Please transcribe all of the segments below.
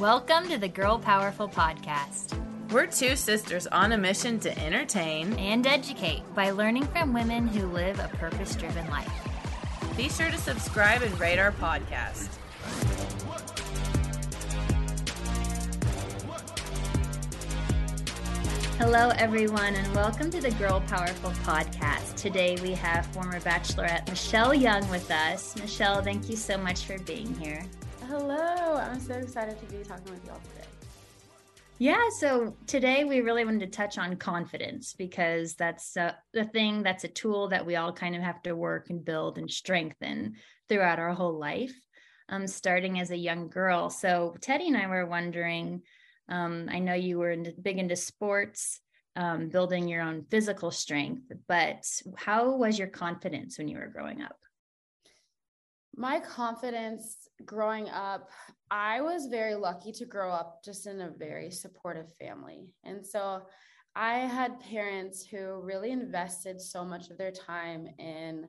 Welcome to the Girl Powerful Podcast We're two sisters on a mission to entertain. and educate by learning from women who live a purpose driven life. Be sure to subscribe and rate our podcast. Hello, everyone, and welcome to the Girl Powerful Podcast. Today we have former Bachelorette Michelle Young with us. Michelle, thank you so much for being here. Hello, I'm so excited to be talking with y'all today. Yeah, so today we really wanted to touch on confidence because that's uh, the thing that's a tool that we all kind of have to work and build and strengthen throughout our whole life, um, starting as a young girl. So Tedi and I were wondering. Um, I know you were into, big into sports, um, building your own physical strength, but how was your confidence when you were growing up? My confidence growing up, I was very lucky to grow up just in a very supportive family. And so I had parents who really invested so much of their time in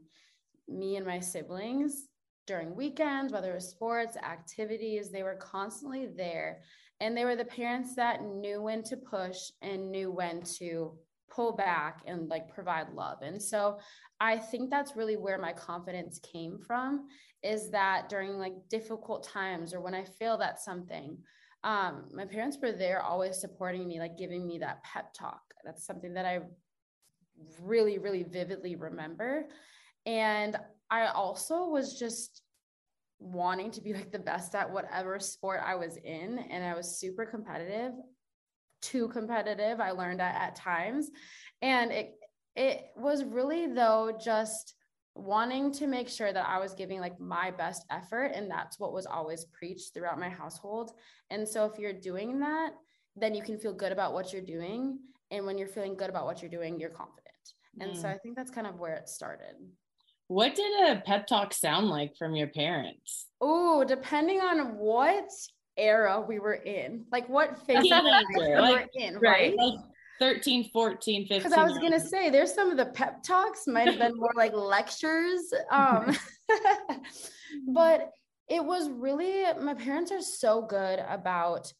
me and my siblings during weekends, whether it was sports, activities, they were constantly there. And they were the parents that knew when to push and knew when to pull back and like provide love. And so I think that's really where my confidence came from is that during like difficult times or when I failed at something, um, my parents were there always supporting me, like giving me that pep talk. That's something that I really, really vividly remember. And I also was just wanting to be like the best at whatever sport I was in. And I was super competitive, too competitive, I learned at, at times. And it it was really though just wanting to make sure that I was giving like my best effort. And that's what was always preached throughout my household. And so if you're doing that, then you can feel good about what you're doing. And when you're feeling good about what you're doing, you're confident. And so mm. I think that's kind of where it started. What did a pep talk sound like from your parents? Oh, depending on what era we were in, like what phase we were in, right? Like 13, 14, 15. Because I was gonna say there's some of the pep talks might have been more like lectures. Um, but it was really my parents are so good about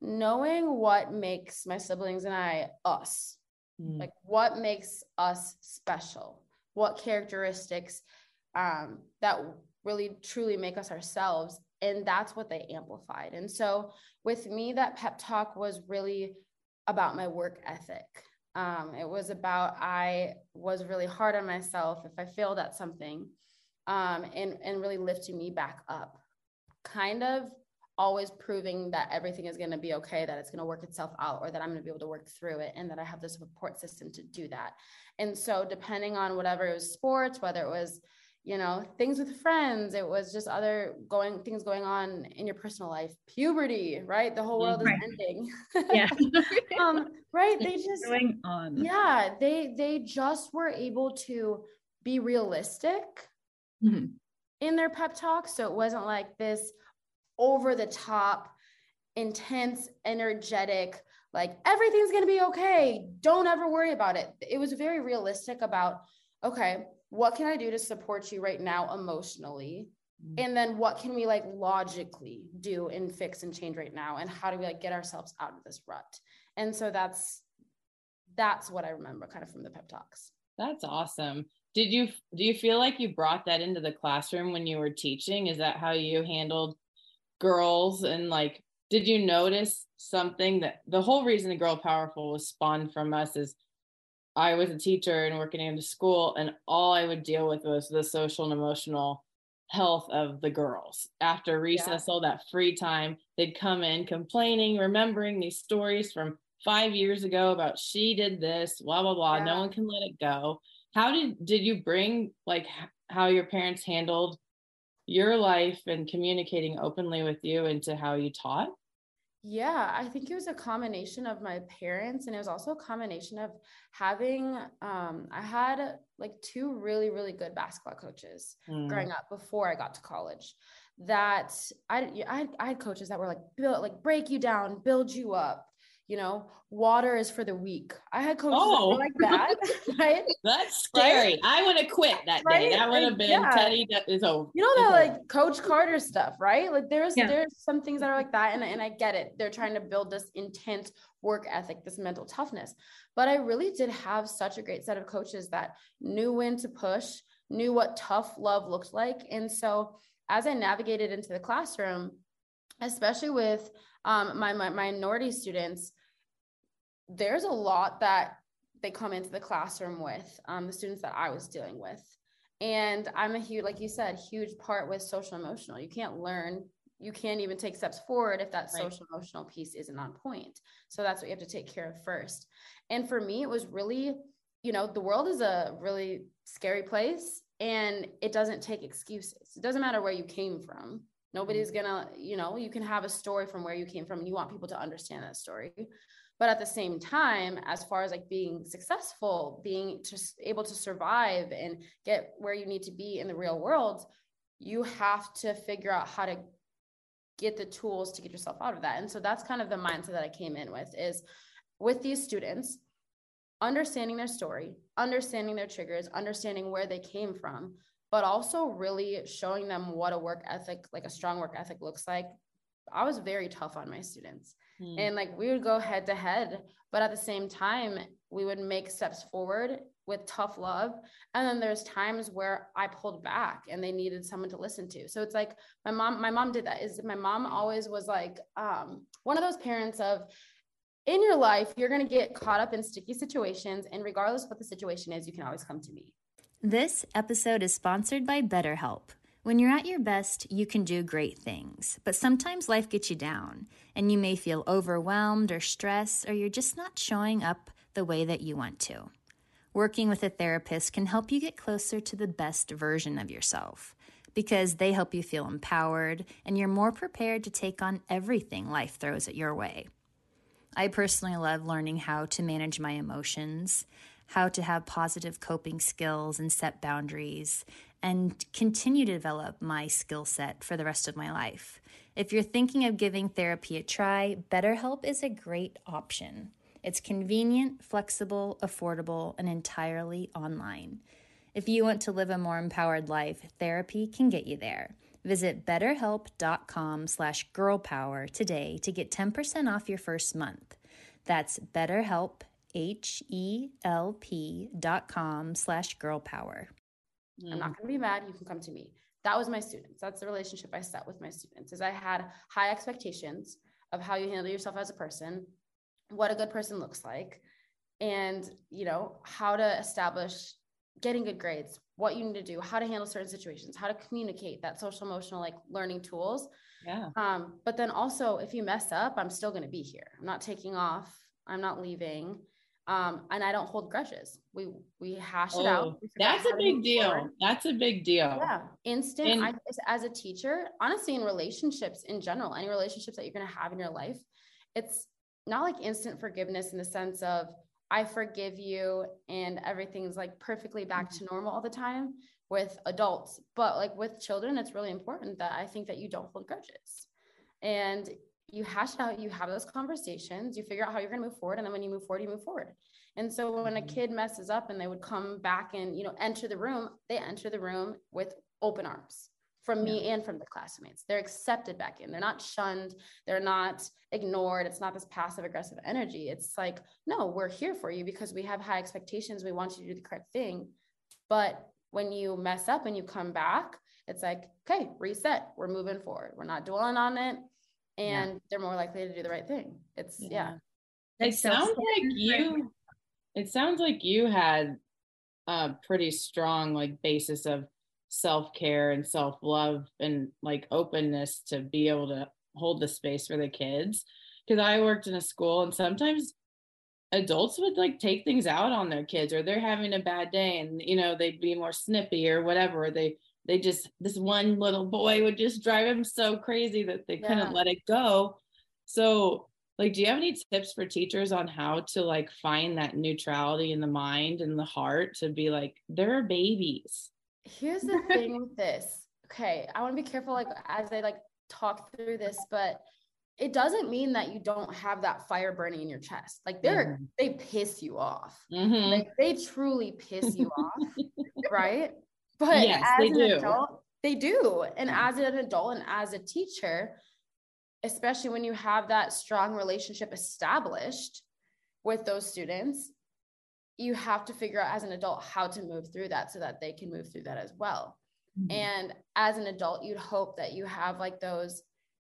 knowing what makes my siblings and I us. Mm. Like what makes us special? What characteristics um, that really truly make us ourselves? And that's what they amplified. And so with me, that pep talk was really about my work ethic. Um, it was about I was really hard on myself if I failed at something, um, and and really lifting me back up, kind of always proving that everything is going to be okay, that it's going to work itself out, or that I'm going to be able to work through it, and that I have the support system to do that. And so, depending on whatever it was sports, whether it was you know things with friends it was just other going things going on in your personal life puberty right the whole world Right. is ending Yeah. um right they just going on? yeah they they just were able to be realistic Mhm. in their pep talk so it wasn't like this over the top intense energetic like everything's going to be okay. Don't ever worry about it. It was very realistic about, okay, what can I do to support you right now emotionally? Mm-hmm. And then what can we like logically do and fix and change right now? And how do we like get ourselves out of this rut? And so that's that's what I remember kind of from the pep talks. That's awesome. Did you do you feel like you brought that into the classroom when you were teaching? Is that how you handled girls and like did you notice something that the whole reason the girl powerful was spawned from us is I was a teacher and working in the school and all I would deal with was the social and emotional health of the girls. After recess, yeah. all that free time, they'd come in complaining, remembering these stories from five years ago about she did this, blah, blah, blah. Yeah. No one can let it go. How did did you bring like how your parents handled your life and communicating openly with you into how you taught? Yeah, I think it was a combination of my parents and it was also a combination of having um I had like two really really good basketball coaches mm. growing up before I got to college that I, I I had coaches that were like build like break you down, build you up, you know, water is for the weak. I had coaches oh. like that, right? That's scary. Right? I would have quit that right? day. That would have been yeah. Tedi. That is over. You know that like Coach Carter stuff, right? Like there's yeah. there's some things that are like that, and and I get it. They're trying to build this intense work ethic, this mental toughness. But I really did have such a great set of coaches that knew when to push, knew what tough love looked like, and so as I navigated into the classroom, especially with um, my, my minority students, there's a lot that they come into the classroom with, um, the students that I was dealing with. And I'm a huge, like you said, huge part with social emotional. You can't learn, you can't even take steps forward if that right. social emotional piece isn't on point. So that's what you have to take care of first. And for me, it was really, you know, the world is a really scary place and it doesn't take excuses. It doesn't matter where you came from. Nobody's mm-hmm. gonna, you know, you can have a story from where you came from and you want people to understand that story but at the same time as far as like being successful being just able to survive and get where you need to be in the real world you have to figure out how to get the tools to get yourself out of that and so that's kind of the mindset that i came in with is with these students understanding their story understanding their triggers understanding where they came from but also really showing them what a work ethic like a strong work ethic looks like i was very tough on my students Mm. And like we would go head to head, but at the same time, we would make steps forward with tough love. And then there's times where I pulled back and they needed someone to listen to. So it's like my mom, my mom did that. Is my mom always was like um, one of those parents of in your life, you're going to get caught up in sticky situations. And regardless of what the situation is, you can always come to me. This episode is sponsored by BetterHelp. When you're at your best, you can do great things, but sometimes life gets you down, and you may feel overwhelmed or stressed, or you're just not showing up the way that you want to. Working with a therapist can help you get closer to the best version of yourself because they help you feel empowered and you're more prepared to take on everything life throws at your way. I personally love learning how to manage my emotions, how to have positive coping skills and set boundaries, and continue to develop my skill set for the rest of my life. If you're thinking of giving therapy a try, BetterHelp is a great option. It's convenient, flexible, affordable, and entirely online. If you want to live a more empowered life, therapy can get you there. Visit betterhelp.com slash girlpower today to get 10% off your first month. That's betterhelp, H-E-L-P dot com slash girlpower. Mm. I'm not going to be mad. You can come to me. That was my students. That's the relationship I set with my students. Is I had high expectations of how you handle yourself as a person, what a good person looks like, and you know how to establish getting good grades, what you need to do, how to handle certain situations, how to communicate that social emotional like learning tools. Yeah. Um, but then also if you mess up, I'm still going to be here. I'm not taking off. I'm not leaving um, and I don't hold grudges. We we hash oh, it out. Oh, that's a big deal. Forward. That's a big deal. Yeah, instant. I, as a teacher, honestly, in relationships in general, any relationships that you're going to have in your life, it's not like instant forgiveness in the sense of I forgive you and everything's like perfectly back to normal all the time with adults. But like with children, it's really important that I think that you don't hold grudges. And you hash it out, you have those conversations, you figure out how you're going to move forward. And then when you move forward, you move forward. And so when a mm-hmm. kid messes up and they would come back and, you know, enter the room, they enter the room with open arms from me and from the classmates. They're accepted back in. They're not shunned. They're not ignored. It's not this passive aggressive energy. It's like, no, we're here for you because we have high expectations. We want you to do the correct thing. But when you mess up and you come back, it's like, okay, reset. We're moving forward. We're not dwelling on it. And yeah. they're more likely to do the right thing. It's, yeah. yeah. It sounds like you, it sounds like you had a pretty strong like basis of self-care and self-love and like openness to be able to hold the space for the kids because i worked in a school and sometimes adults would like take things out on their kids or they're having a bad day and you know they'd be more snippy or whatever they they just this one little boy would just drive him so crazy that they yeah. couldn't let it go so like do you have any tips for teachers on how to like find that neutrality in the mind and the heart to be like they're babies here's the thing with this. Okay, I want to be careful, like as I like talk through this, but it doesn't mean that you don't have that fire burning in your chest. Like they're mm-hmm. they piss you off. Mm-hmm. Like they truly piss you off, right? But yes, as an do. adult, they do. And as an adult and as a teacher, especially when you have that strong relationship established with those students, you have to figure out as an adult how to move through that so that they can move through that as well. Mm-hmm. And as an adult, you'd hope that you have like those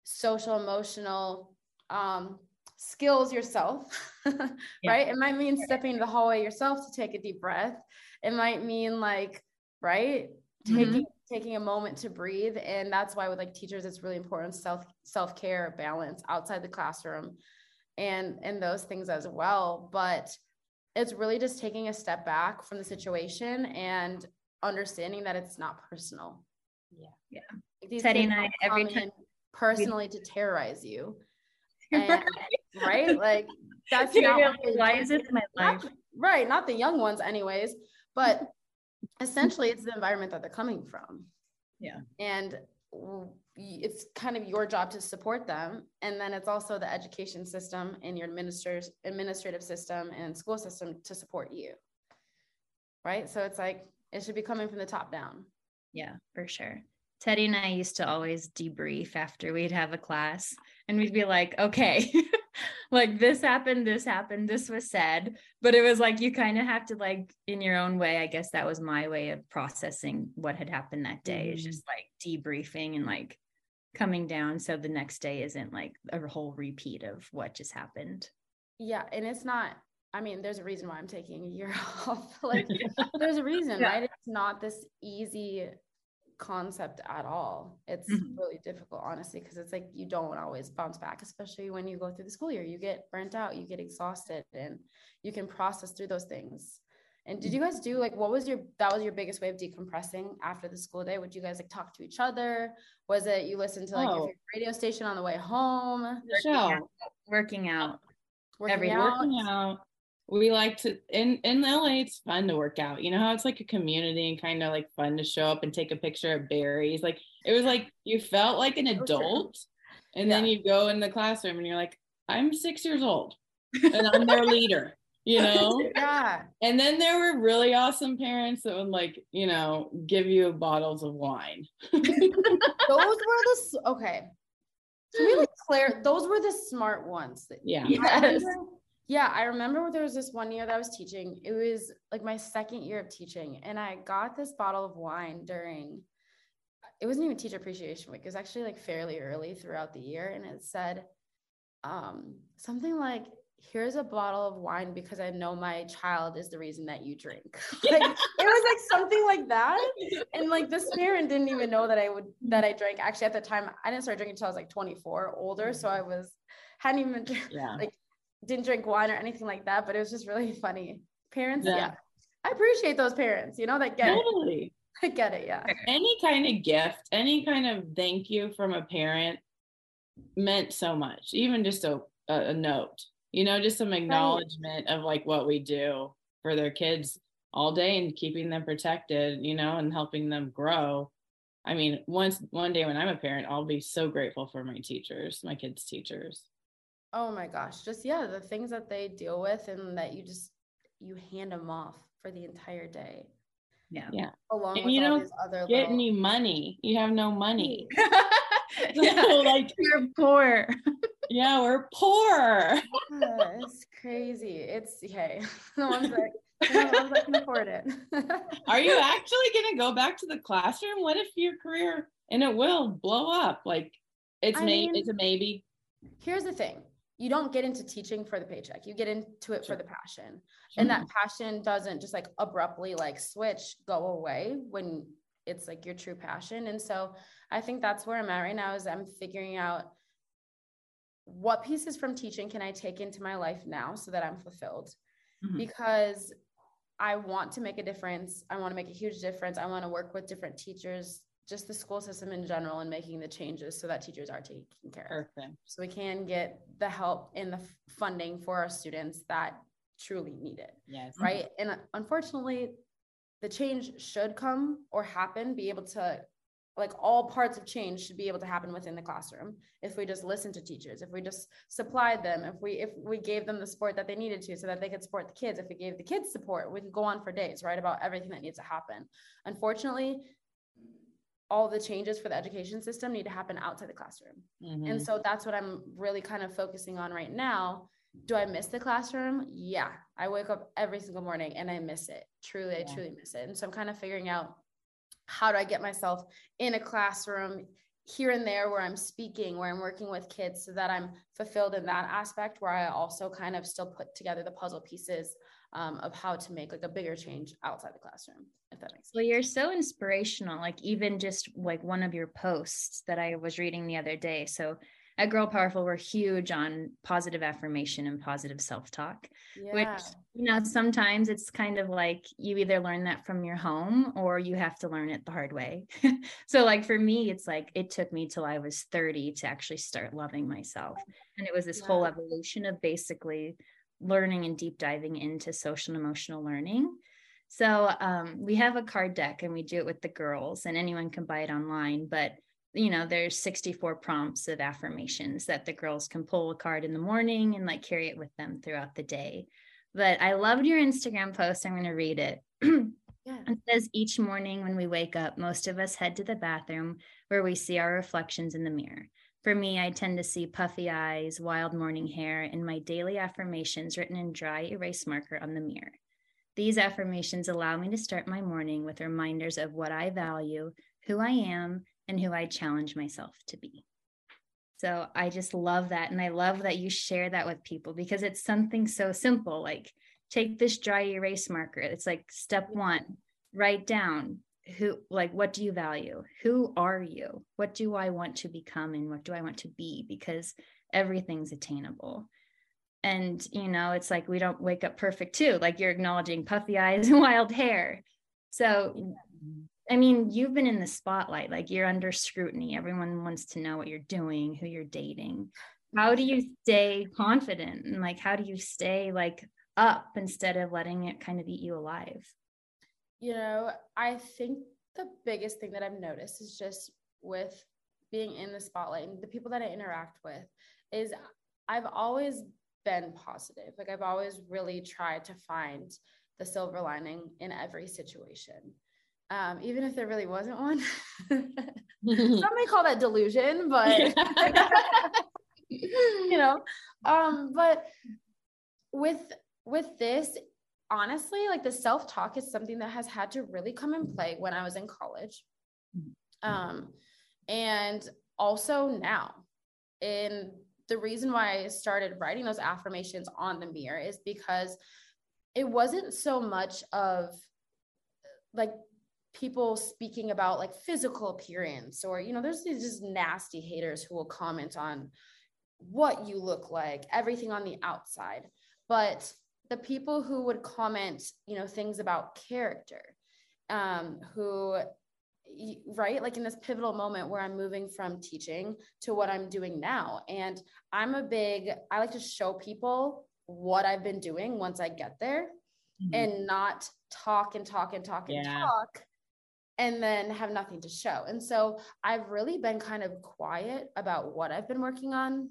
social emotional um, skills yourself, yeah. right? It might mean stepping in the hallway yourself to take a deep breath. It might mean like, right, mm-hmm. taking taking a moment to breathe. And that's why with like teachers, it's really important self self care, balance outside the classroom, and and those things as well. But it's really just taking a step back from the situation and understanding that it's not personal. Yeah. Yeah. These Tedi and I every time personally to terrorize you. And, right? Like that's not why is it my life? Not, right. Not the young ones anyways, but essentially it's the environment that they're coming from. Yeah. And it's kind of your job to support them. And then it's also the education system and your administrators administrative system and school system to support you. Right? So it's like it should be coming from the top down. Yeah for sure. Tedi and i used to always debrief after we'd have a class and we'd be like okay like this happened this happened this was said but it was like you kind of have to like in your own way i guess that was my way of processing what had happened that day mm-hmm. is just like debriefing and like coming down so the next day isn't like a whole repeat of what just happened yeah and it's not i mean there's a reason why i'm taking a year off like there's a reason yeah. right it's not this easy concept at all it's mm-hmm. really difficult honestly because it's like you don't always bounce back especially when you go through the school year you get burnt out you get exhausted and you can process through those things and did you guys do like what was your that was your biggest way of decompressing after the school day? Would you guys like talk to each other? Was it you listen to like oh. radio station on the way home? Working out. Working out. Working Every out. working out. We like to in in LA. It's fun to work out. You know how it's like a community and kind of like fun to show up and take a picture of berries. Like it was like you felt like an adult, and yeah. then you go in the classroom and you're like, I'm six years old, and I'm their leader you know? yeah. And then there were really awesome parents that would like, you know, give you bottles of wine. those were the okay. To be like clear, those were the smart ones. That, yeah. Yes. Yeah, I remember there was this one year that I was teaching. It was like my second year of teaching, and I got this bottle of wine during. It wasn't even teacher appreciation week. It was actually like fairly early throughout the year, and it said um, something like here's a bottle of wine because I know my child is the reason that you drink. like it was like something like that. And like this parent didn't even know that I would that I drank. Actually, at the time, I didn't start drinking until I was like 24, older. So I was hadn't even yeah. like didn't drink wine or anything like that. But it was just really funny. Parents, yeah. yeah. I appreciate those parents, you know, that get totally. it. I get it, yeah. Any kind of gift, any kind of thank you from a parent meant so much. Even just a, a, note you know, just some acknowledgement right. of like what we do for their kids all day and keeping them protected, you know, and helping them grow. I mean, once one day when I'm a parent, I'll be so grateful for my teachers, my kids' teachers. Oh my gosh. Just yeah, the things that they deal with and that you just you hand them off for the entire day. Yeah. Yeah. Along And with you all don't these other Get little- any money. You have no money. yeah. like, You're poor. yeah, we're poor. Yeah, it's crazy. It's hey, the ones that the ones that can afford it. Are you actually gonna go back to the classroom? What if your career and it will blow up? Like it's I may mean- it's a maybe. Here's the thing. You don't get into teaching for the paycheck. You get into it Sure. for the passion. And that passion doesn't just like abruptly like switch go away when it's like your true passion. And so I think that's where I'm at right now is I'm figuring out what pieces from teaching can I take into my life now so that I'm fulfilled? Mhm. Because I want to make a difference. I want to make a huge difference. I want to work with different teachers, just the school system in general, and making the changes so that teachers are taken care of Perfect. so we can get the help and the funding for our students that truly need it Yes. right and uh, unfortunately the change should come or happen be able to like all parts of change should be able to happen within the classroom if we just listen to teachers if we just supplied them if we if we gave them the support that they needed to so that they could support the kids if we gave the kids support we could go on for days right about everything that needs to happen unfortunately all the changes for the education system need to happen outside the classroom Mhm. and so that's what I'm really kind of focusing on right now. Do I miss the classroom? Yeah. I wake up every single morning and I miss it. Truly, I truly miss it. And so I'm kind of figuring out how do I get myself in a classroom here and there where I'm speaking, where I'm working with kids so that I'm fulfilled in that aspect, where I also kind of still put together the puzzle pieces um, of how to make like a bigger change outside the classroom, if that makes sense. Well, you're so inspirational. Like even just like one of your posts that I was reading the other day. So at Girl Powerful, we're huge on positive affirmation and positive self-talk. yeah. Which you know, sometimes it's kind of like you either learn that from your home or you have to learn it the hard way. so like for me, it's like it took me till I was 30 to actually start loving myself. And it was this whole evolution of basically learning and deep diving into social and emotional learning. So um, we have a card deck and we do it with the girls, and anyone can buy it online. But you know, there's 64 prompts of affirmations that the girls can pull a card in the morning and like carry it with them throughout the day. But I loved your Instagram post. I'm going to read it. Yeah. It says each morning when we wake up, most of us head to the bathroom where we see our reflections in the mirror. For me, I tend to see puffy eyes, wild morning hair, and my daily affirmations written in dry erase marker on the mirror. These affirmations allow me to start my morning with reminders of what I value, who I am, and who I challenge myself to be. So I just love that. And I love that you share that with people because it's something so simple. Like, take this dry erase marker. It's like step one, write down who, like, what do you value? Who are you? What do I want to become? And what do I want to be? Because everything's attainable. And, you know, it's like we don't wake up perfect too. Like you're acknowledging puffy eyes and wild hair. So, I mean, you've been in the spotlight, like you're under scrutiny. Everyone wants to know what you're doing, who you're dating. How do you stay confident? And like, how do you stay like up instead of letting it kind of eat you alive? You know, I think the biggest thing that I've noticed is just with being in the spotlight and the people that I interact with is I've always been positive. Like I've always really tried to find the silver lining in every situation. Um, even if there really wasn't one. Some may call that delusion, but you know, um, but with with this, honestly, like the self-talk is something that has had to really come in play when I was in college. Um, and also now. And the reason why I started writing those affirmations on the mirror is because it wasn't so much of like people speaking about like physical appearance or you know there's these just nasty haters who will comment on what you look like everything on the outside but the people who would comment you know things about character um who right like in this pivotal moment where i'm moving from teaching to what i'm doing now and i'm a big i like to show people what i've been doing once i get there Mhm. and not talk and talk and talk and Yeah. talk and then have nothing to show. And so I've really been kind of quiet about what I've been working on.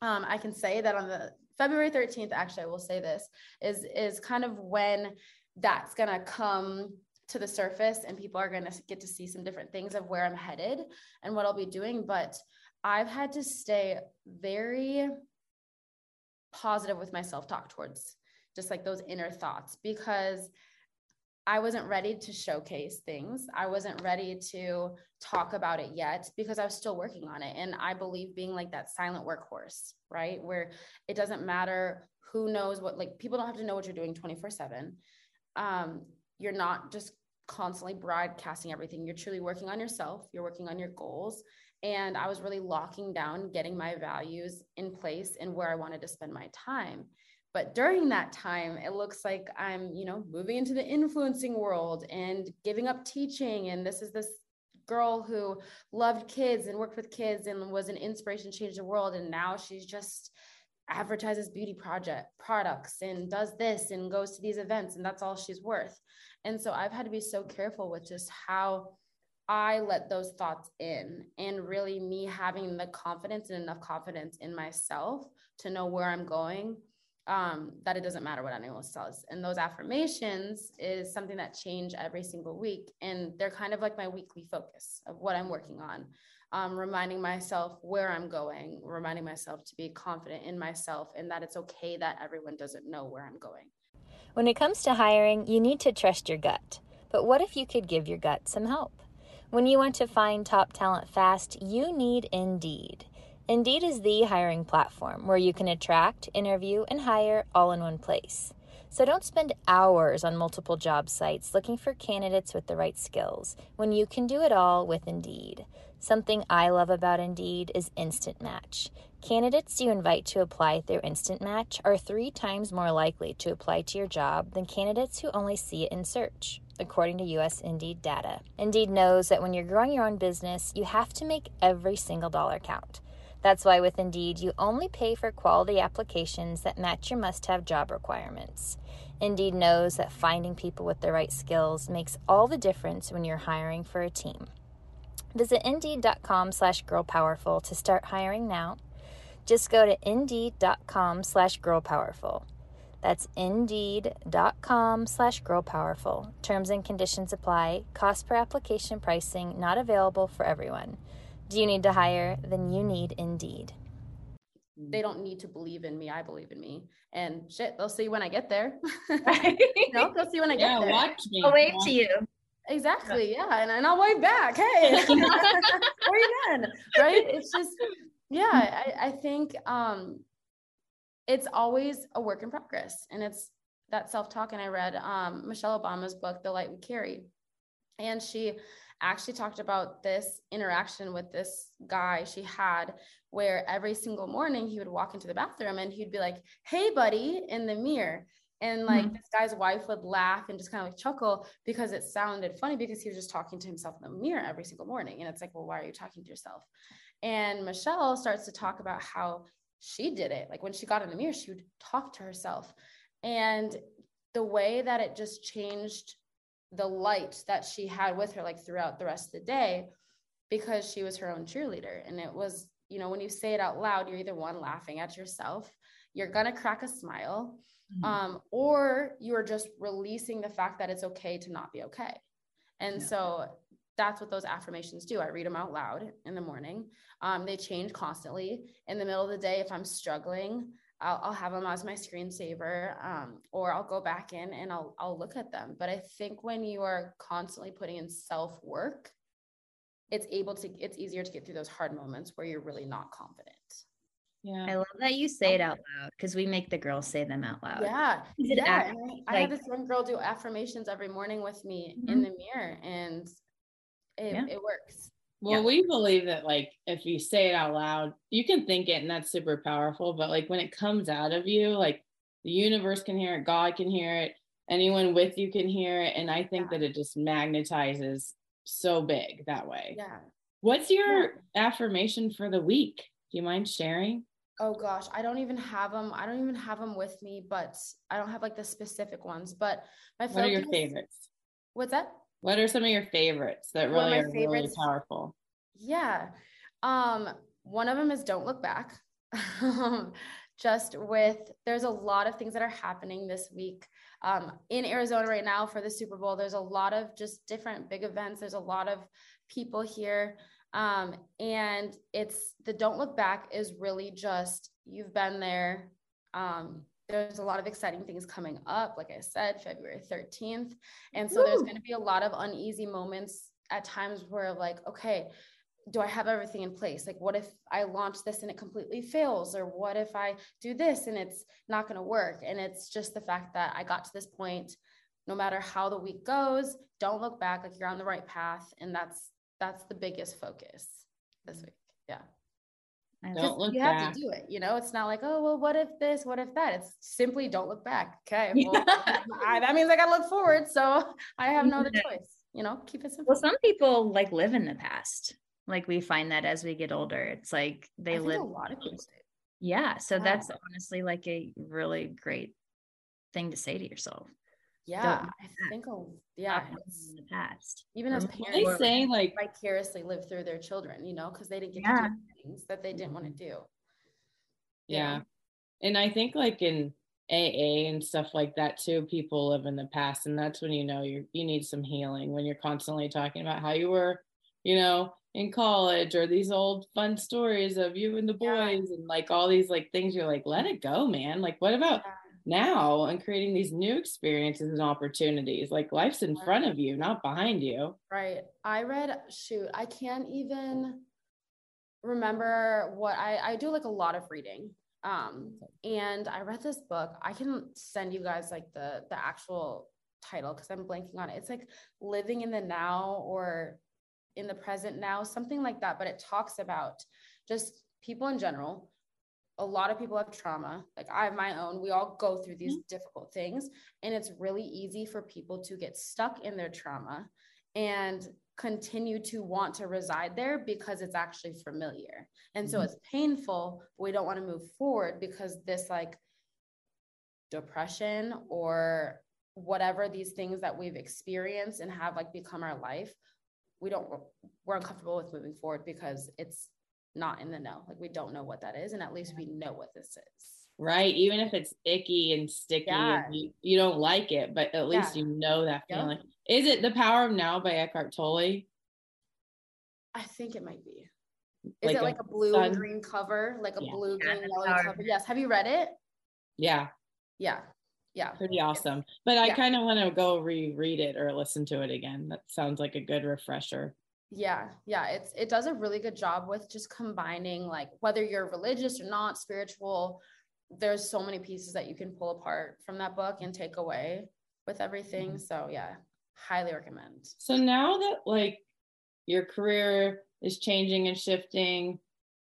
Um, I can say that on the February 13th, actually, I will say this is is kind of when that's gonna come to the surface and people are gonna get to see some different things of where I'm headed and what I'll be doing. But I've had to stay very positive with my self-talk towards just like those inner thoughts because I wasn't ready to showcase things. I wasn't ready to talk about it yet because I was still working on it. And I believe being like that silent workhorse, right? Where it doesn't matter who knows what, like people don't have to know what you're doing 24 7. Um, you're not just constantly broadcasting everything. You're truly working on yourself, you're working on your goals. And I was really locking down, getting my values in place and where I wanted to spend my time. But during that time, it looks like I'm, you know, moving into the influencing world and giving up teaching. And this is this girl who loved kids and worked with kids and was an inspiration, changed the world. And now she's just advertises beauty project products and does this and goes to these events and that's all she's worth. And so I've had to be so careful with just how I let those thoughts in and really me having the confidence and enough confidence in myself to know where I'm going um, that it doesn't matter what anyone says. And those affirmations is something that change every single week. And they're kind of like my weekly focus of what I'm working on. Um, reminding myself where I'm going, reminding myself to be confident in myself and that it's okay that everyone doesn't know where I'm going. When it comes to hiring, you need to trust your gut. But what if you could give your gut some help? When you want to find top talent fast, you need Indeed. Indeed is the hiring platform where you can attract, interview, and hire all in one place. So don't spend hours on multiple job sites looking for candidates with the right skills when you can do it all with Indeed. Something I love about Indeed is Instant Match. Candidates you invite to apply through Instant Match are three times more likely to apply to your job than candidates who only see it in search, according to US Indeed data. Indeed knows that when you're growing your own business, you have to make every single dollar count. That's why with Indeed, you only pay for quality applications that match your must have job requirements. Indeed knows that finding people with the right skills makes all the difference when you're hiring for a team. Visit indeed.com slash girlpowerful to start hiring now. Just go to indeed.com slash girlpowerful. That's indeed.com slash girlpowerful. Terms and conditions apply. Cost per application pricing not available for everyone. Do you need to hire? Then you need Indeed. They don't need to believe in me. I believe in me. And shit, they'll see when I get there. you know, they'll see when I get there. yeah, there. watch me. I'll wave to you. Exactly. Yeah. And, and I'll wave back. Hey, where you been? Right. It's just, yeah, I, I think um, it's always a work in progress. And it's that self talk. And I read um, Michelle Obama's book, The Light We Carry. And she actually talked about this interaction with this guy she had where every single morning he would walk into the bathroom and he'd be like, Hey, buddy, in the mirror. And like mm-hmm. this guy's wife would laugh and just kind of like chuckle because it sounded funny because he was just talking to himself in the mirror every single morning. And it's like, well, why are you talking to yourself? And Michelle starts to talk about how she did it. Like when she got in the mirror, she would talk to herself. And the way that it just changed the light that she had with her like throughout the rest of the day because she was her own cheerleader. And it was you know when you say it out loud you're either one laughing at yourself you're gonna crack a smile mm-hmm. um, or you're just releasing the fact that it's okay to not be okay. And yeah. so that's what those affirmations do. I read them out loud in the morning. Um, they change constantly. In the middle of the day if i'm struggling I'll, I'll have them as my screensaver um, or I'll go back in and I'll, I'll look at them. But I think when you are constantly putting in self work, it's able to, it's easier to get through those hard moments where you're really not confident. Yeah. I love that you say it out loud because we make the girls say them out loud. Yeah. yeah. Act, I, like, had this one girl do affirmations every morning with me mm-hmm. in the mirror and it, yeah. it works. Well, yeah. we believe that like if you say it out loud, you can think it and that's super powerful. But like when it comes out of you, like the universe can hear it, God can hear it, anyone with you can hear it. And I think yeah. that it just magnetizes so big that way. Yeah. What's your yeah. affirmation for the week? Do you mind sharing? Oh gosh, I don't even have them. I don't even have them with me, but I don't have like the specific ones. But my what are your favorites? What's that? What are some of your favorites that really are favorites, really powerful? Yeah. Um, one of them is Don't Look Back. Just with, there's a lot of things that are happening this week um, in Arizona right now for the Super Bowl. There's a lot of just different big events. There's a lot of people here. Um, and it's the Don't Look Back is really just, you've been there. Um, there's a lot of exciting things coming up. Like I said, February 13th. And so Woo! there's going to be a lot of uneasy moments at times where, like, okay, do I have everything in place? Like, what if I launch this and it completely fails? Or what if I do this and it's not going to work? And it's just the fact that I got to this point, no matter how the week goes, don't look back, like you're on the right path. And that's, that's the biggest focus this mm-hmm. week. Yeah. Don't look you back. have to do it. You know, it's not like, oh, well, what if this, what if that? It's simply don't look back. Okay. Well, I, that means I got to look forward. So I have no other choice, you know, keep it simple. Well, some people like live in the past like we find that as we get older, it's like they live a lot of people. Yeah. So wow. that's honestly like a really great thing to say to yourself. Yeah, I think oh yeah, in the past. Even as parents, they say like vicariously live through their children, you know, because they didn't get yeah. to do things that they didn't want to do. Yeah. yeah. And I think like in AA and stuff like that too, people live in the past. And that's when you know you you need some healing when you're constantly talking about how you were, you know, in college or these old fun stories of you and the boys yeah. and like all these like things you're like let it go man like what about yeah. Now and creating these new experiences and opportunities like life's in front of you not behind you right i read shoot i can't even remember what i i do like a lot of reading um and i read this book i can send you guys like the the actual title because i'm blanking on it it's like living in the now or in the present now, something like that. But it talks about just people in general. A lot of people have trauma. Like I have my own. We all go through these mm-hmm. difficult things. And it's really easy for people to get stuck in their trauma and continue to want to reside there because it's actually familiar. And mm-hmm. so it's painful, but we don't want to move forward because this like depression or whatever these things that we've experienced and have like become our life we don't we're uncomfortable with moving forward because it's not in the know like we don't know what that is and at least we know what this is. Right even if it's icky and sticky yeah. and you, you don't like it but at least yeah. you know that feeling. Yep. is it the power of now by eckhart tolle? I think it might be. Is like it like a, a blue sun? and green cover? Like a yeah. blue green yellow cover? Yes have you read it? Yeah. Yeah. Yeah. Pretty awesome. But yeah. i kind of want to go reread it or listen to it again. That sounds like a good refresher yeah yeah it's it does a really good job with just combining like whether you're religious or not spiritual there's so many pieces that you can pull apart from that book and take away with everything mm-hmm. so yeah highly recommend so now that like your career is changing and shifting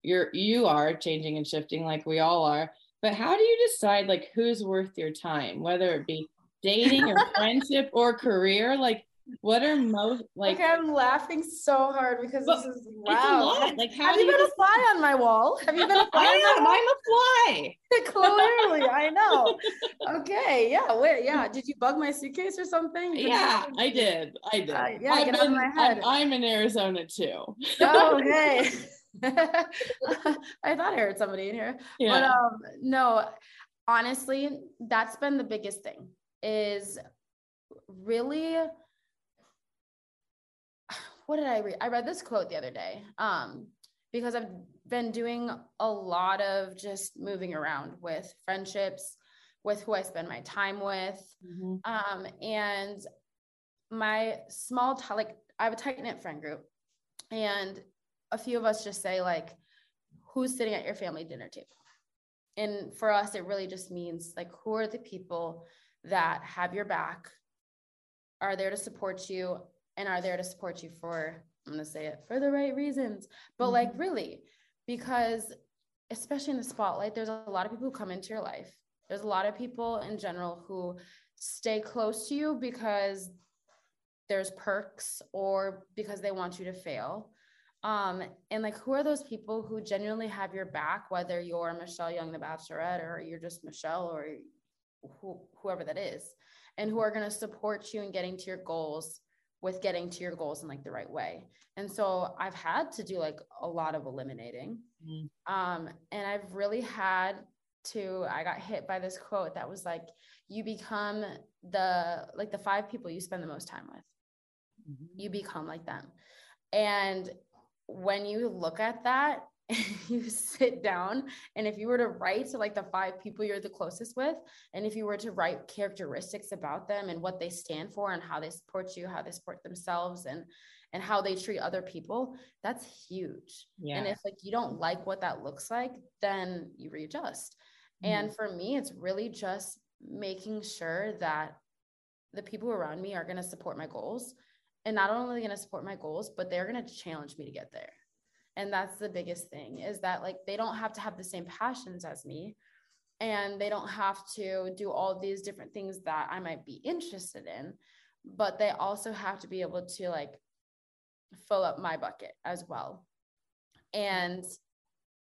you're you are changing and shifting like we all are but how do you decide like who's worth your time, whether it be dating or friendship or career? Like what are most like okay, I'm laughing so hard because this is wow. Like how have you, you been just... a fly on my wall? Have you been a fly? I am, I'm a fly. Clearly, I know. Okay, yeah. Wait, yeah. Did you bug my suitcase or something? Yeah, I did. I did. Uh, yeah, I've get been, my head. I'm, I'm in Arizona too. Oh, okay. I thought I heard somebody in here. Yeah. But um, no, honestly, that's been the biggest thing is really what did I read? I read this quote the other day. Um, because I've been doing a lot of just moving around with friendships, with who I spend my time with. Mm-hmm. Um, and my small, t- like I have a tight knit friend group, and a few of us just say like who's sitting at your family dinner table and for us it really just means like who are the people that have your back are there to support you and are there to support you for i'm going to say it for the right reasons. But mm-hmm. like really because especially in the spotlight there's a lot of people who come into your life. There's a lot of people in general who stay close to you because there's perks or because they want you to fail. Um, and like, who are those people who genuinely have your back, whether you're Michelle Young, the Bachelorette, or you're just Michelle, or who, whoever that is, and who are going to support you in getting to your goals, with getting to your goals in like the right way. And so I've had to do like a lot of eliminating. Mm-hmm. Um, and I've really had to, I got hit by this quote that was like, you become the, like the five people you spend the most time with. Mm-hmm. You become like them. And when you look at that, you sit down and if you were to write to like the five people you're the closest with and if you were to write characteristics about them and what they stand for and how they support you how they support themselves and and how they treat other people that's huge yeah. and if like you don't like what that looks like then you readjust mm-hmm. and for me it's really just making sure that the people around me are going to support my goals and not only going to support my goals but they're going to challenge me to get there and that's the biggest thing is that like they don't have to have the same passions as me. And they don't have to do all these different things that i might be interested in but they also have to be able to like fill up my bucket as well. And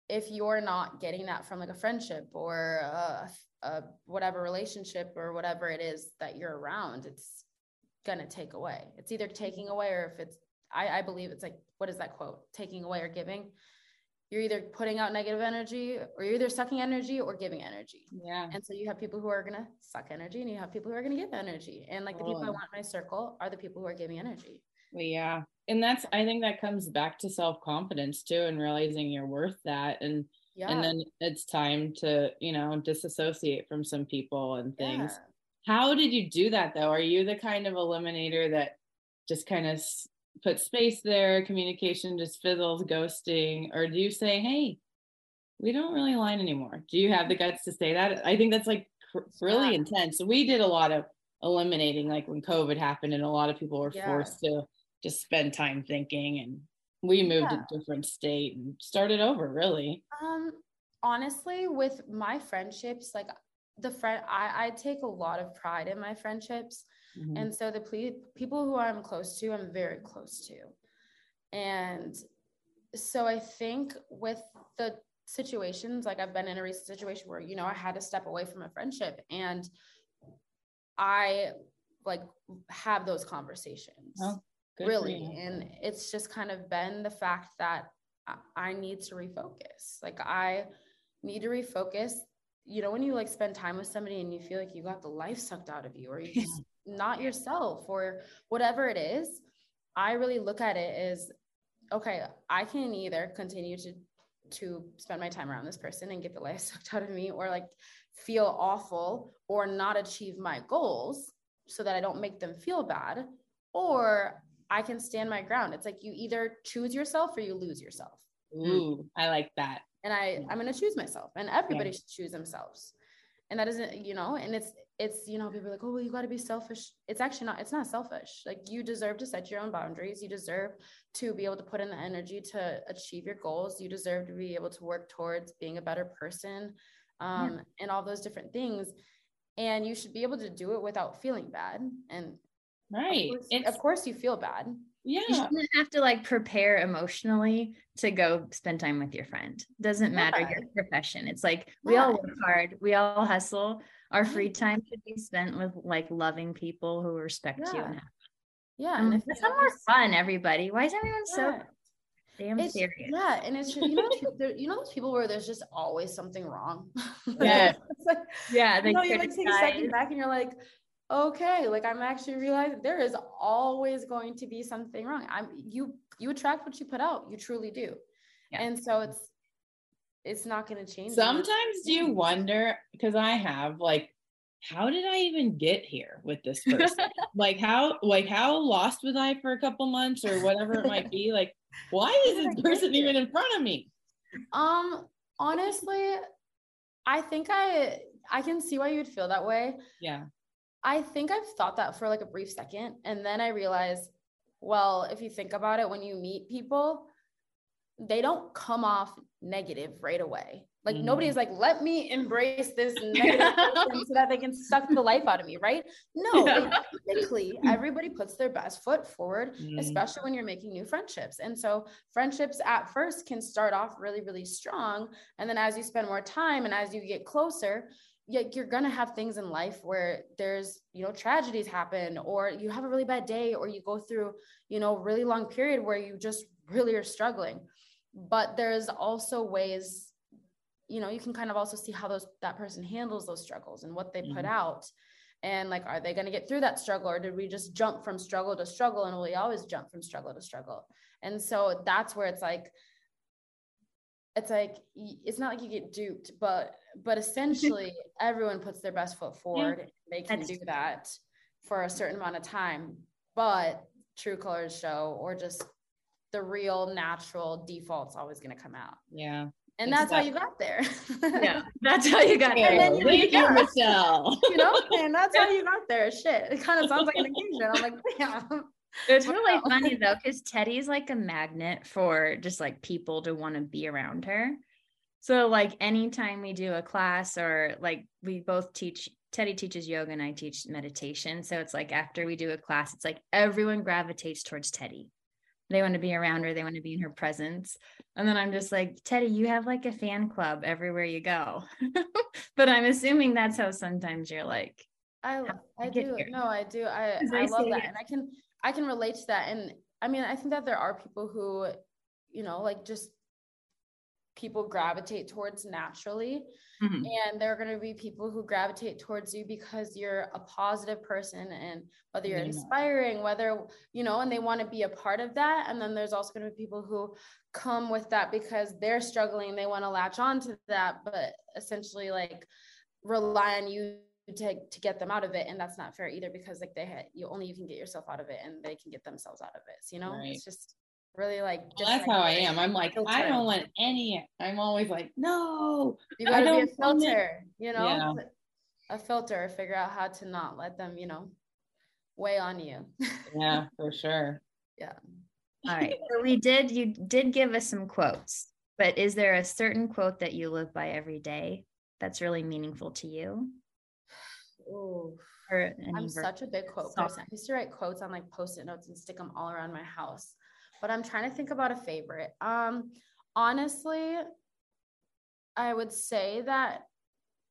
if you're not getting that from like a friendship or a, a whatever relationship or whatever it is that you're around it's going to take away. It's either taking away or if it's I, I believe it's like, what is that quote? Taking away or giving. You're either putting out negative energy or you're either sucking energy or giving energy. Yeah. And so you have people who are gonna suck energy and you have people who are gonna give energy. And like the people I want in my circle are the people who are giving energy. Well, yeah. And that's I think that comes back to self-confidence too and realizing you're worth that. And yeah. and then it's time to, you know, disassociate from some people and things. Yeah. How did you do that though? Are you the kind of eliminator that just kind of put space there, communication just fizzles, ghosting, or do you say, hey, we don't really align anymore? Do you have the guts to say that? I think that's like really yeah. intense. We did a lot of eliminating, like when COVID happened, and a lot of people were yeah. forced to just spend time thinking, and we moved yeah. to a different state and started over. Really. Um, honestly, with my friendships, like the friend, I I take a lot of pride in my friendships Mm-hmm. And so the ple- people who I'm close to, I'm very close to. And so I think with the situations, like I've been in a recent situation where, you know, I had to step away from a friendship and I like have those conversations. Oh, really. And it's just kind of been the fact that I need to refocus. Like I need to refocus. You know, when you like spend time with somebody and you feel like you got the life sucked out of you, or you just not yourself or whatever it is, I really look at it as okay, I can either continue to to spend my time around this person and get the life sucked out of me or like feel awful or not achieve my goals so that I don't make them feel bad or I can stand my ground. It's like you either choose yourself or you lose yourself. Ooh, I like that. And I I'm going to choose myself and everybody yeah. should choose themselves. And that isn't, you know, and it's it's you know people are like oh well you got to be selfish. It's actually not it's not selfish. Like you deserve to set your own boundaries. You deserve to be able to put in the energy to achieve your goals. You deserve to be able to work towards being a better person um, yeah. and all those different things. And you should be able to do it without feeling bad. And right. of course, of course you feel bad. Yeah. You shouldn't have to like prepare emotionally to go spend time with your friend. Doesn't yeah. matter your profession. It's like we yeah. all work hard. We all hustle our free time should be spent with like loving people who respect yeah. you and yeah and, and if it's more fun everybody. Why is everyone so damn it's, serious? yeah and it's you know you know those people where there's just always something wrong? Yeah. like, yeah you know you like take a second back and you're like okay like i'm actually realizing there is always going to be something wrong. I'm you you attract what you put out. You truly do. Yeah. and so it's it's not going to change sometimes do you wonder because i have like how did i even get here with this person? Like how like how lost was i for a couple months or whatever it might be? Like why is this person even in front of me? Um honestly i think i i can see why you would feel that way. Yeah. I think I've thought that for like a brief second. And then I realized, well, if you think about it, when you meet people, they don't come off negative right away. Like mm. nobody is like, let me embrace this negative so that they can suck the life out of me, right? No, yeah. typically everybody puts their best foot forward, mm. especially when you're making new friendships. And so friendships at first can start off really, really strong. And then as you spend more time and as you get closer, yeah, you're gonna have things in life where there's you know tragedies happen or you have a really bad day or you go through you know really long period where you just really are struggling but there's also ways you know you can kind of also see how those that person handles those struggles and what they mm-hmm. put out. And like are they going to get through that struggle or did we just jump from struggle to struggle and will we always jump from struggle to struggle? And so that's where it's like it's like it's not like you get duped but but essentially everyone puts their best foot forward they can do that for a certain amount of time but true colors show or just the real natural default's always going to come out yeah and that's, how you got there. yeah, that's how you got there. And then you, Thank you, Michelle. you know, and that's how you got there. Shit, it kind of sounds like an engagement. I'm like, yeah. It's really funny though, because Tedi's like a magnet for just like people to want to be around her. So like anytime we do a class or like we both teach Tedi teaches yoga and I teach meditation. So it's like after we do a class, it's like everyone gravitates towards Tedi. They want to be around her, they want to be in her presence. And then I'm just like, Tedi, you have like a fan club everywhere you go. but I'm assuming that's how sometimes you're like, I I do. Here. No, I do. I, I, I love that. And I can I can relate to that. And I mean, I think that there are people who, you know, like just people gravitate towards naturally. Mm-hmm. And there are going to be people who gravitate towards you because you're a positive person and whether you're inspiring, whether, you know, and they want to be a part of that. And then there's also going to be people who come with that because they're struggling, they want to latch on to that, but essentially like rely on you to to get them out of it and that's not fair either because like they had you only you can get yourself out of it and they can get themselves out of it so, you know right. it's just really like well, that's how I am. I'm like filter. I don't want any I'm always like no you gotta be a filter you know? Yeah. a filter figure out how to not let them you know weigh on you. Yeah for sure. Yeah. All right. So we did you did give us some quotes but is there a certain quote that you live by every day that's really meaningful to you? Oh, I'm such a big quote person. I used to write quotes on like post-it notes and stick them all around my house. But I'm trying to think about a favorite. Um, honestly, I would say that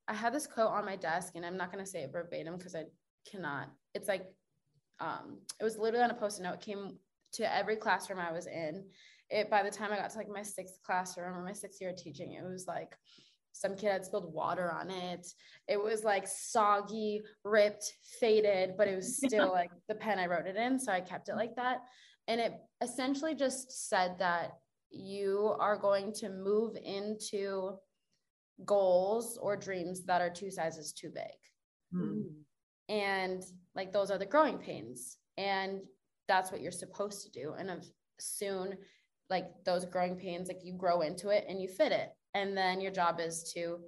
I had this quote on my desk, and I'm not going to say it verbatim because I cannot. It's like, um, it was literally on a post-it note. It came to every classroom I was in. It by the time I got to like my sixth classroom or my sixth year of teaching, it was like some kid had spilled water on it. It was like soggy, ripped, faded, but it was still like the pen I wrote it in. So I kept it like that. And it essentially just said that you are going to move into goals or dreams that are two sizes too big. Mm. And like those are the growing pains. And that's what you're supposed to do. And of soon, like those growing pains, like you grow into it and you fit it and then your job is to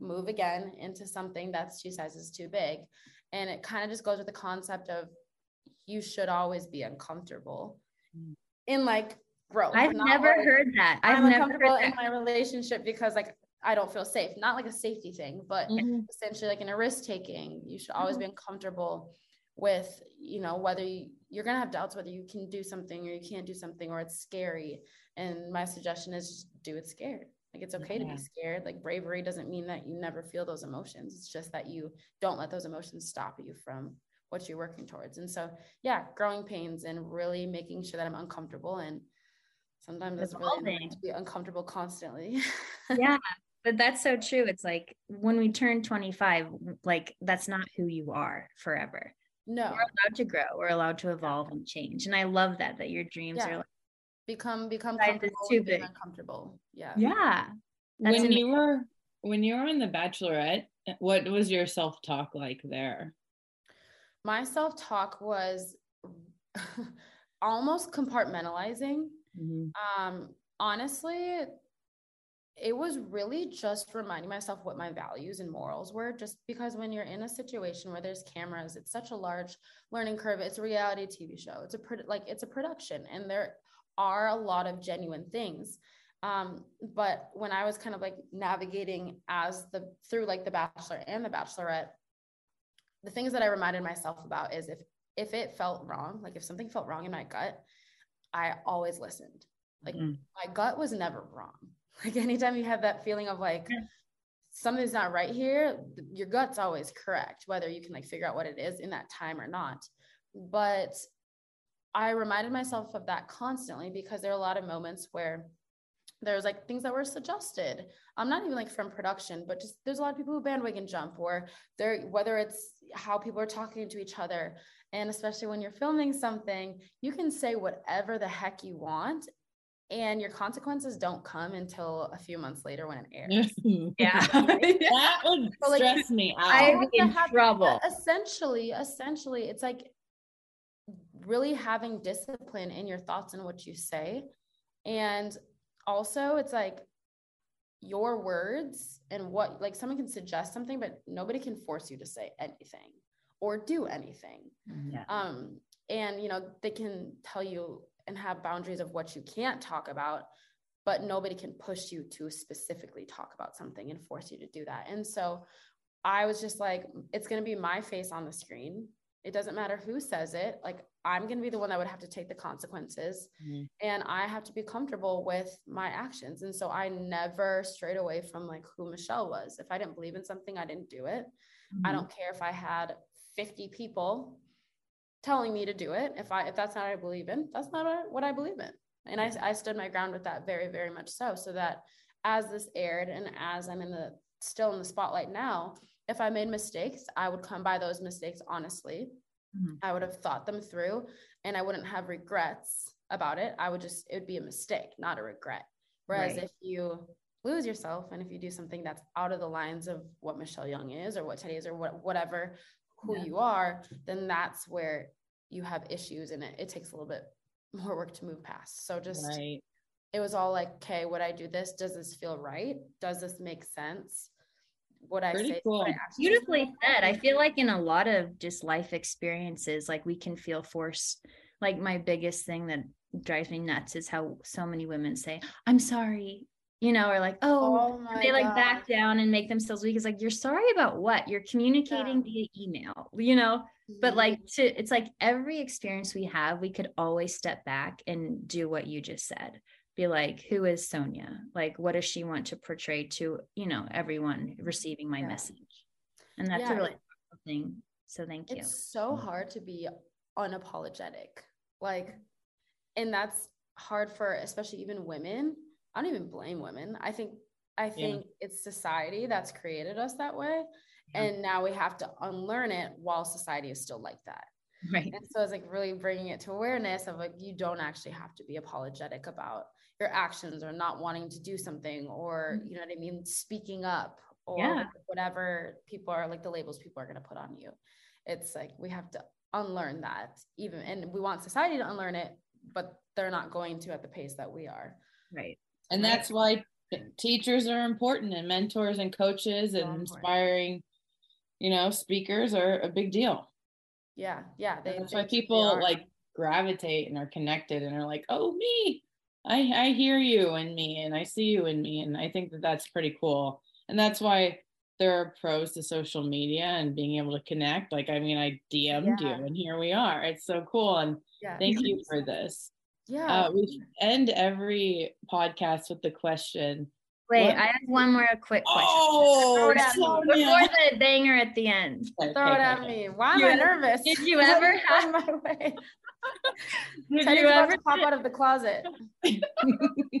move again into something that's two sizes too big. And it kind of just goes with the concept of you should always be uncomfortable in like growth. I've never like, heard that. I've I'm never uncomfortable in my relationship because like I don't feel safe. Not like a safety thing, but mm-hmm. essentially like in a risk taking, you should always mm-hmm. be uncomfortable with, you know, whether you, you're gonna have doubts whether you can do something or you can't do something or it's scary. And my suggestion is just do it scared. Like it's okay yeah. to be scared. Like bravery doesn't mean that you never feel those emotions. It's just that you don't let those emotions stop you from what you're working towards. And so, yeah, growing pains and really making sure that I'm uncomfortable. And sometimes it's really to be uncomfortable constantly. yeah. But that's so true. It's like when we turn 25, like that's not who you are forever. No. We're allowed to grow. We're allowed to evolve and change. And I love that that your dreams yeah. are like become become comfortable too big. uncomfortable. Yeah. Yeah. That's when amazing. you were when you were on the Bachelorette, what was your self talk like there? My self talk was almost compartmentalizing. Mm-hmm. Um, honestly, it was really just reminding myself what my values and morals were just because when you're in a situation where there's cameras it's such a large learning curve it's a reality tv show it's a pro- like it's a production and there are a lot of genuine things. Um, but when I was kind of like navigating as the through like the bachelor and the bachelorette, the things that I reminded myself about is if if it felt wrong, like if something felt wrong in my gut, I always listened. Like mm-hmm. my gut was never wrong. Like anytime you have that feeling of like something's not right here, your gut's always correct, whether you can like figure out what it is in that time or not. But I reminded myself of that constantly because there are a lot of moments where there's like things that were suggested. I'm not even like from production, but just there's a lot of people who bandwagon jump or there, whether it's how people are talking to each other. And especially when you're filming something, you can say whatever the heck you want and your consequences don't come until a few months later when it airs. yeah. that would so, like, stress me out. I'd be in trouble. Essentially, essentially, it's like really having discipline in your thoughts and what you say. And also, it's like your words and what, like, someone can suggest something, but nobody can force you to say anything or do anything. Yeah. Um, and you know, they can tell you and have boundaries of what you can't talk about but nobody can push you to specifically talk about something and force you to do that and so i was just like it's going to be my face on the screen it doesn't matter who says it like i'm going to be the one that would have to take the consequences mm-hmm. and i have to be comfortable with my actions and so i never strayed away from like who michelle was if i didn't believe in something i didn't do it mm-hmm. i don't care if i had 50 people telling me to do it. If I if that's not what I believe in, that's not what I believe in. And I, I stood my ground with that very, very much so. So that as this aired and as I'm in the still in the spotlight now, if I made mistakes, I would come by those mistakes honestly. Mm-hmm. I would have thought them through and I wouldn't have regrets about it. I would just, it would be a mistake, not a regret. Whereas right. if you lose yourself and if you do something that's out of the lines of what Michelle Young is or what Tedi is or what, whatever who yeah. you are, then that's where you have issues and it, it takes a little bit more work to move past. So just right. it was all like, okay, would I do this? Does this feel right? Does this make sense? What I say cool. I beautifully said. I feel like in a lot of just life experiences, like we can feel forced. Like my biggest thing that drives me nuts is how so many women say, I'm sorry, you know, or like, oh, oh they like God. back down and make themselves weak. It's like, you're sorry about what? You're communicating yeah. via email, you know? Mm-hmm. But like to it's like every experience we have, we could always step back and do what you just said. Be like, who is Sonya? Like, what does she want to portray to, you know, everyone receiving my yeah. message? And that's yeah. a really thing. So thank you. It's so mm. hard to be unapologetic. Like, and that's hard for especially even women I don't even blame women. I think I think yeah. it's society that's created us that way. Yeah. And now we have to unlearn it while society is still like that. Right. And so it's like really bringing it to awareness of like, you don't actually have to be apologetic about your actions or not wanting to do something or, mm-hmm. you know what I mean, speaking up or yeah. whatever people are like the labels people are going to put on you. It's like we have to unlearn that even, and we want society to unlearn it, but they're not going to at the pace that we are. Right and that's why teachers are important and mentors and coaches and inspiring you know speakers are a big deal yeah yeah they, that's they, why people like gravitate and are connected and are like oh me i i hear you in me and i see you in me and i think that that's pretty cool and that's why there are pros to social media and being able to connect like i mean i dm'd yeah. you and here we are it's so cool and yeah. thank you for this yeah. Uh, we end every podcast with the question. Wait, what? I have one more quick question. Oh, before the banger at the end. Okay, Throw it at me. Why am you, I nervous? Did you ever have my way? Did Tedi's you ever pop out of the closet?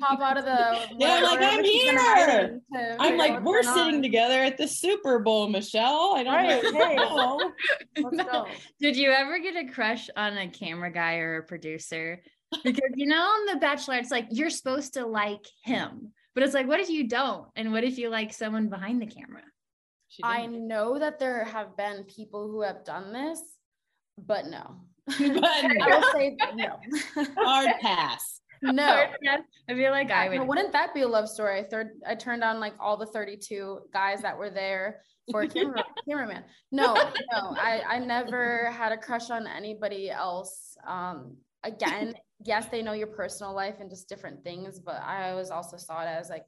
pop out of the yeah, like I'm here. I'm like we're sitting on. together at the Super Bowl, Michelle. I don't right, know. Hey. Let's go. Did you ever get a crush on a camera guy or a producer because you know on the bachelor it's like you're supposed to like him but it's like what if you don't and what if you like someone behind the camera i know that there have been people who have done this but no but i will say no. Hard pass. No. I feel like i would wouldn't that be a love story? I third i turned on like all the 32 guys that were there for a camera cameraman. No no. I i never had a crush on anybody else. Um again yes, they know your personal life and just different things, but I always also saw it as like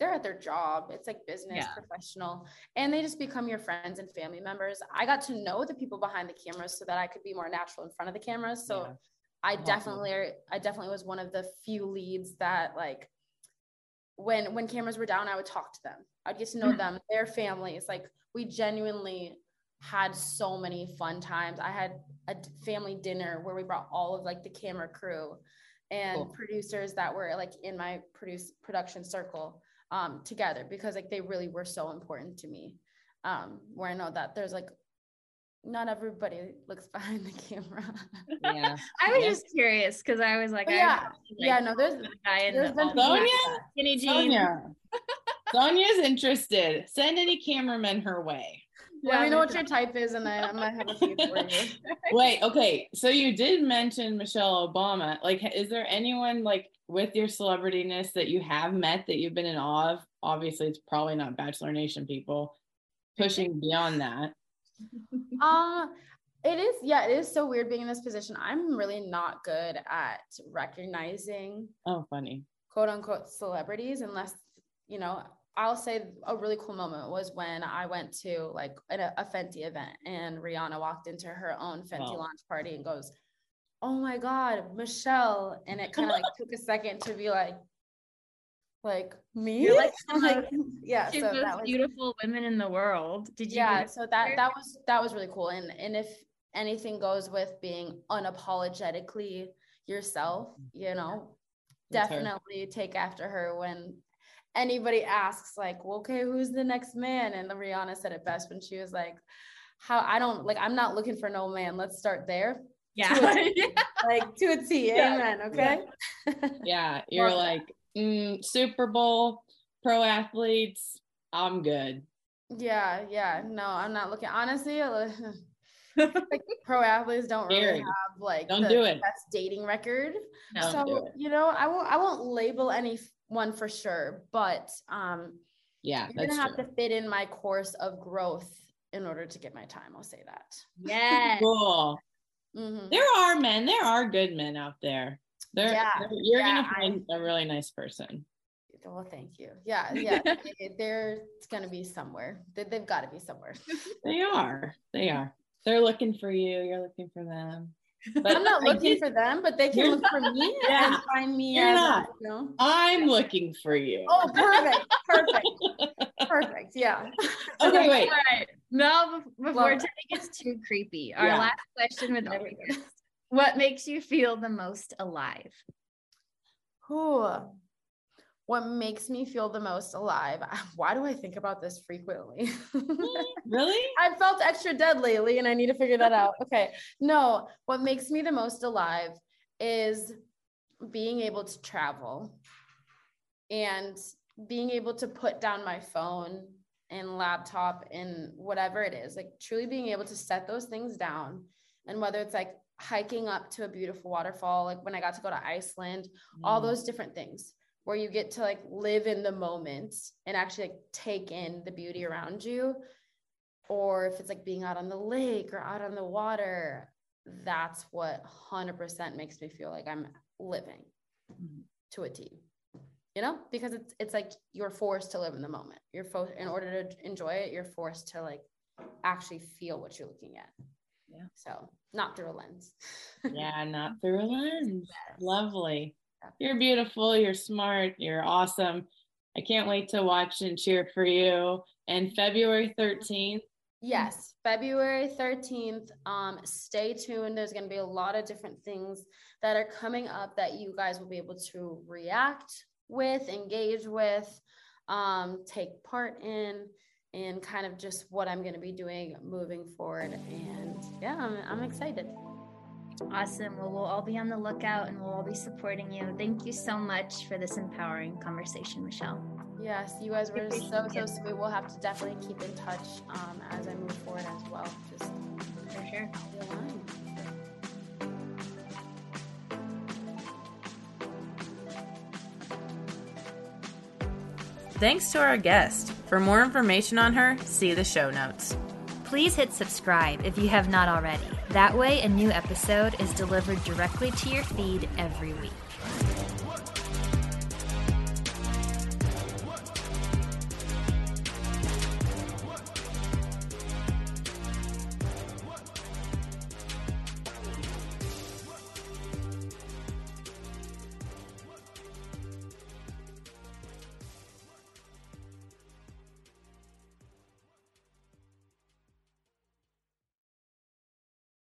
they're at their job. It's like business, yeah. professional, and they just become your friends and family members. I got to know the people behind the cameras so that I could be more natural in front of the cameras. So yeah. I definitely, I definitely was one of the few leads that like when when cameras were down, I would talk to them. I'd get to know mm-hmm. them, their families. Like we genuinely had so many fun times. I had a family dinner where we brought all of like the camera crew and cool. producers that were like in my produce production circle um, together because like they really were so important to me. Um, where I know that there's like not everybody looks behind the camera. Yeah. I was yeah. just curious because I was like, oh, yeah, like, yeah, no, there's the guy in there's the Sonya, skinny jeans. Sonya. Sonya's interested. Send any cameramen her way. Yeah, Let me know what your type is, and I, I might have a few for you. Wait, okay. So you did mention Michelle Obama. Like, is there anyone like with your celebrityness that you have met that you've been in awe of? Obviously, it's probably not Bachelor Nation people pushing beyond that. uh it is yeah it is so weird being in this position i'm really not good at recognizing oh funny quote unquote celebrities unless you know i'll say a really cool moment was when i went to like a, a fenty event and rihanna walked into her own fenty launch party and goes oh my god michelle. And it kind of like took a second to be like like me? You're like, like yeah so that was beautiful women in the world. Did you yeah so that that was that was really cool. And and if anything goes with being unapologetically yourself you know That's definitely her. take after her when anybody asks like well, okay who's the next man and the rihanna said it best when she was like how i don't like i'm not looking for no man let's start there yeah, like to a t yeah. amen okay yeah, yeah. you're like mm, Super Bowl, pro athletes, I'm good. Yeah, yeah. No, I'm not looking. Honestly, like pro athletes don't really have like don't do it. best dating record. No, so you know, I won't I won't label anyone for sure, but um yeah, you're gonna have true. to fit in my course of growth in order to get my time. I'll say that. Yeah. cool. Mm-hmm. There are men, there are good men out there. They're, yeah, you're yeah, gonna find I, a really nice person. Well, thank you. Yeah, yeah. they're gonna be somewhere. They, they've got to be somewhere. they are. They are. They're looking for you. You're looking for them. But I'm not looking for them, but they can look for me yeah. and find me. You're not. A, you know? I'm looking for you. Oh, perfect, perfect, perfect. Yeah. Okay, wait. All right. No, before well, Tedi gets too creepy, our yeah. last question with every. What makes you feel the most alive? Ooh, what makes me feel the most alive? Why do I think about this frequently? really? I felt extra dead lately and I need to figure that out. Okay. No, what makes me the most alive is being able to travel and being able to put down my phone and laptop and whatever it is, like truly being able to set those things down. And whether it's like hiking up to a beautiful waterfall, like when I got to go to Iceland, mm. all those different things where you get to like live in the moment and actually like take in the beauty around you. Or if it's like being out on the lake or out on the water, that's what 100% makes me feel like I'm living mm. to a T. You know, because it's it's like you're forced to live in the moment. You're forced in order to enjoy it, you're forced to like actually feel what you're looking at. Yeah. So not through a lens. yeah, not through a lens. Yes. Lovely. You're beautiful. You're smart. You're awesome. I can't wait to watch and cheer for you. And February 13th. Yes, February 13th. Um, stay tuned. There's going to be a lot of different things that are coming up that you guys will be able to react with, engage with, um, take part in and kind of just what I'm going to be doing moving forward. And yeah, I'm, I'm excited. Awesome. Well, we'll all be on the lookout and we'll all be supporting you. Thank you so much for this empowering conversation, Michelle. Yes, you guys were so, so sweet. We'll have to definitely keep in touch um, as I move forward as well. Just for sure. Thanks to our guest. For more information on her, see the show notes. Please hit subscribe if you have not already. That way, a new episode is delivered directly to your feed every week.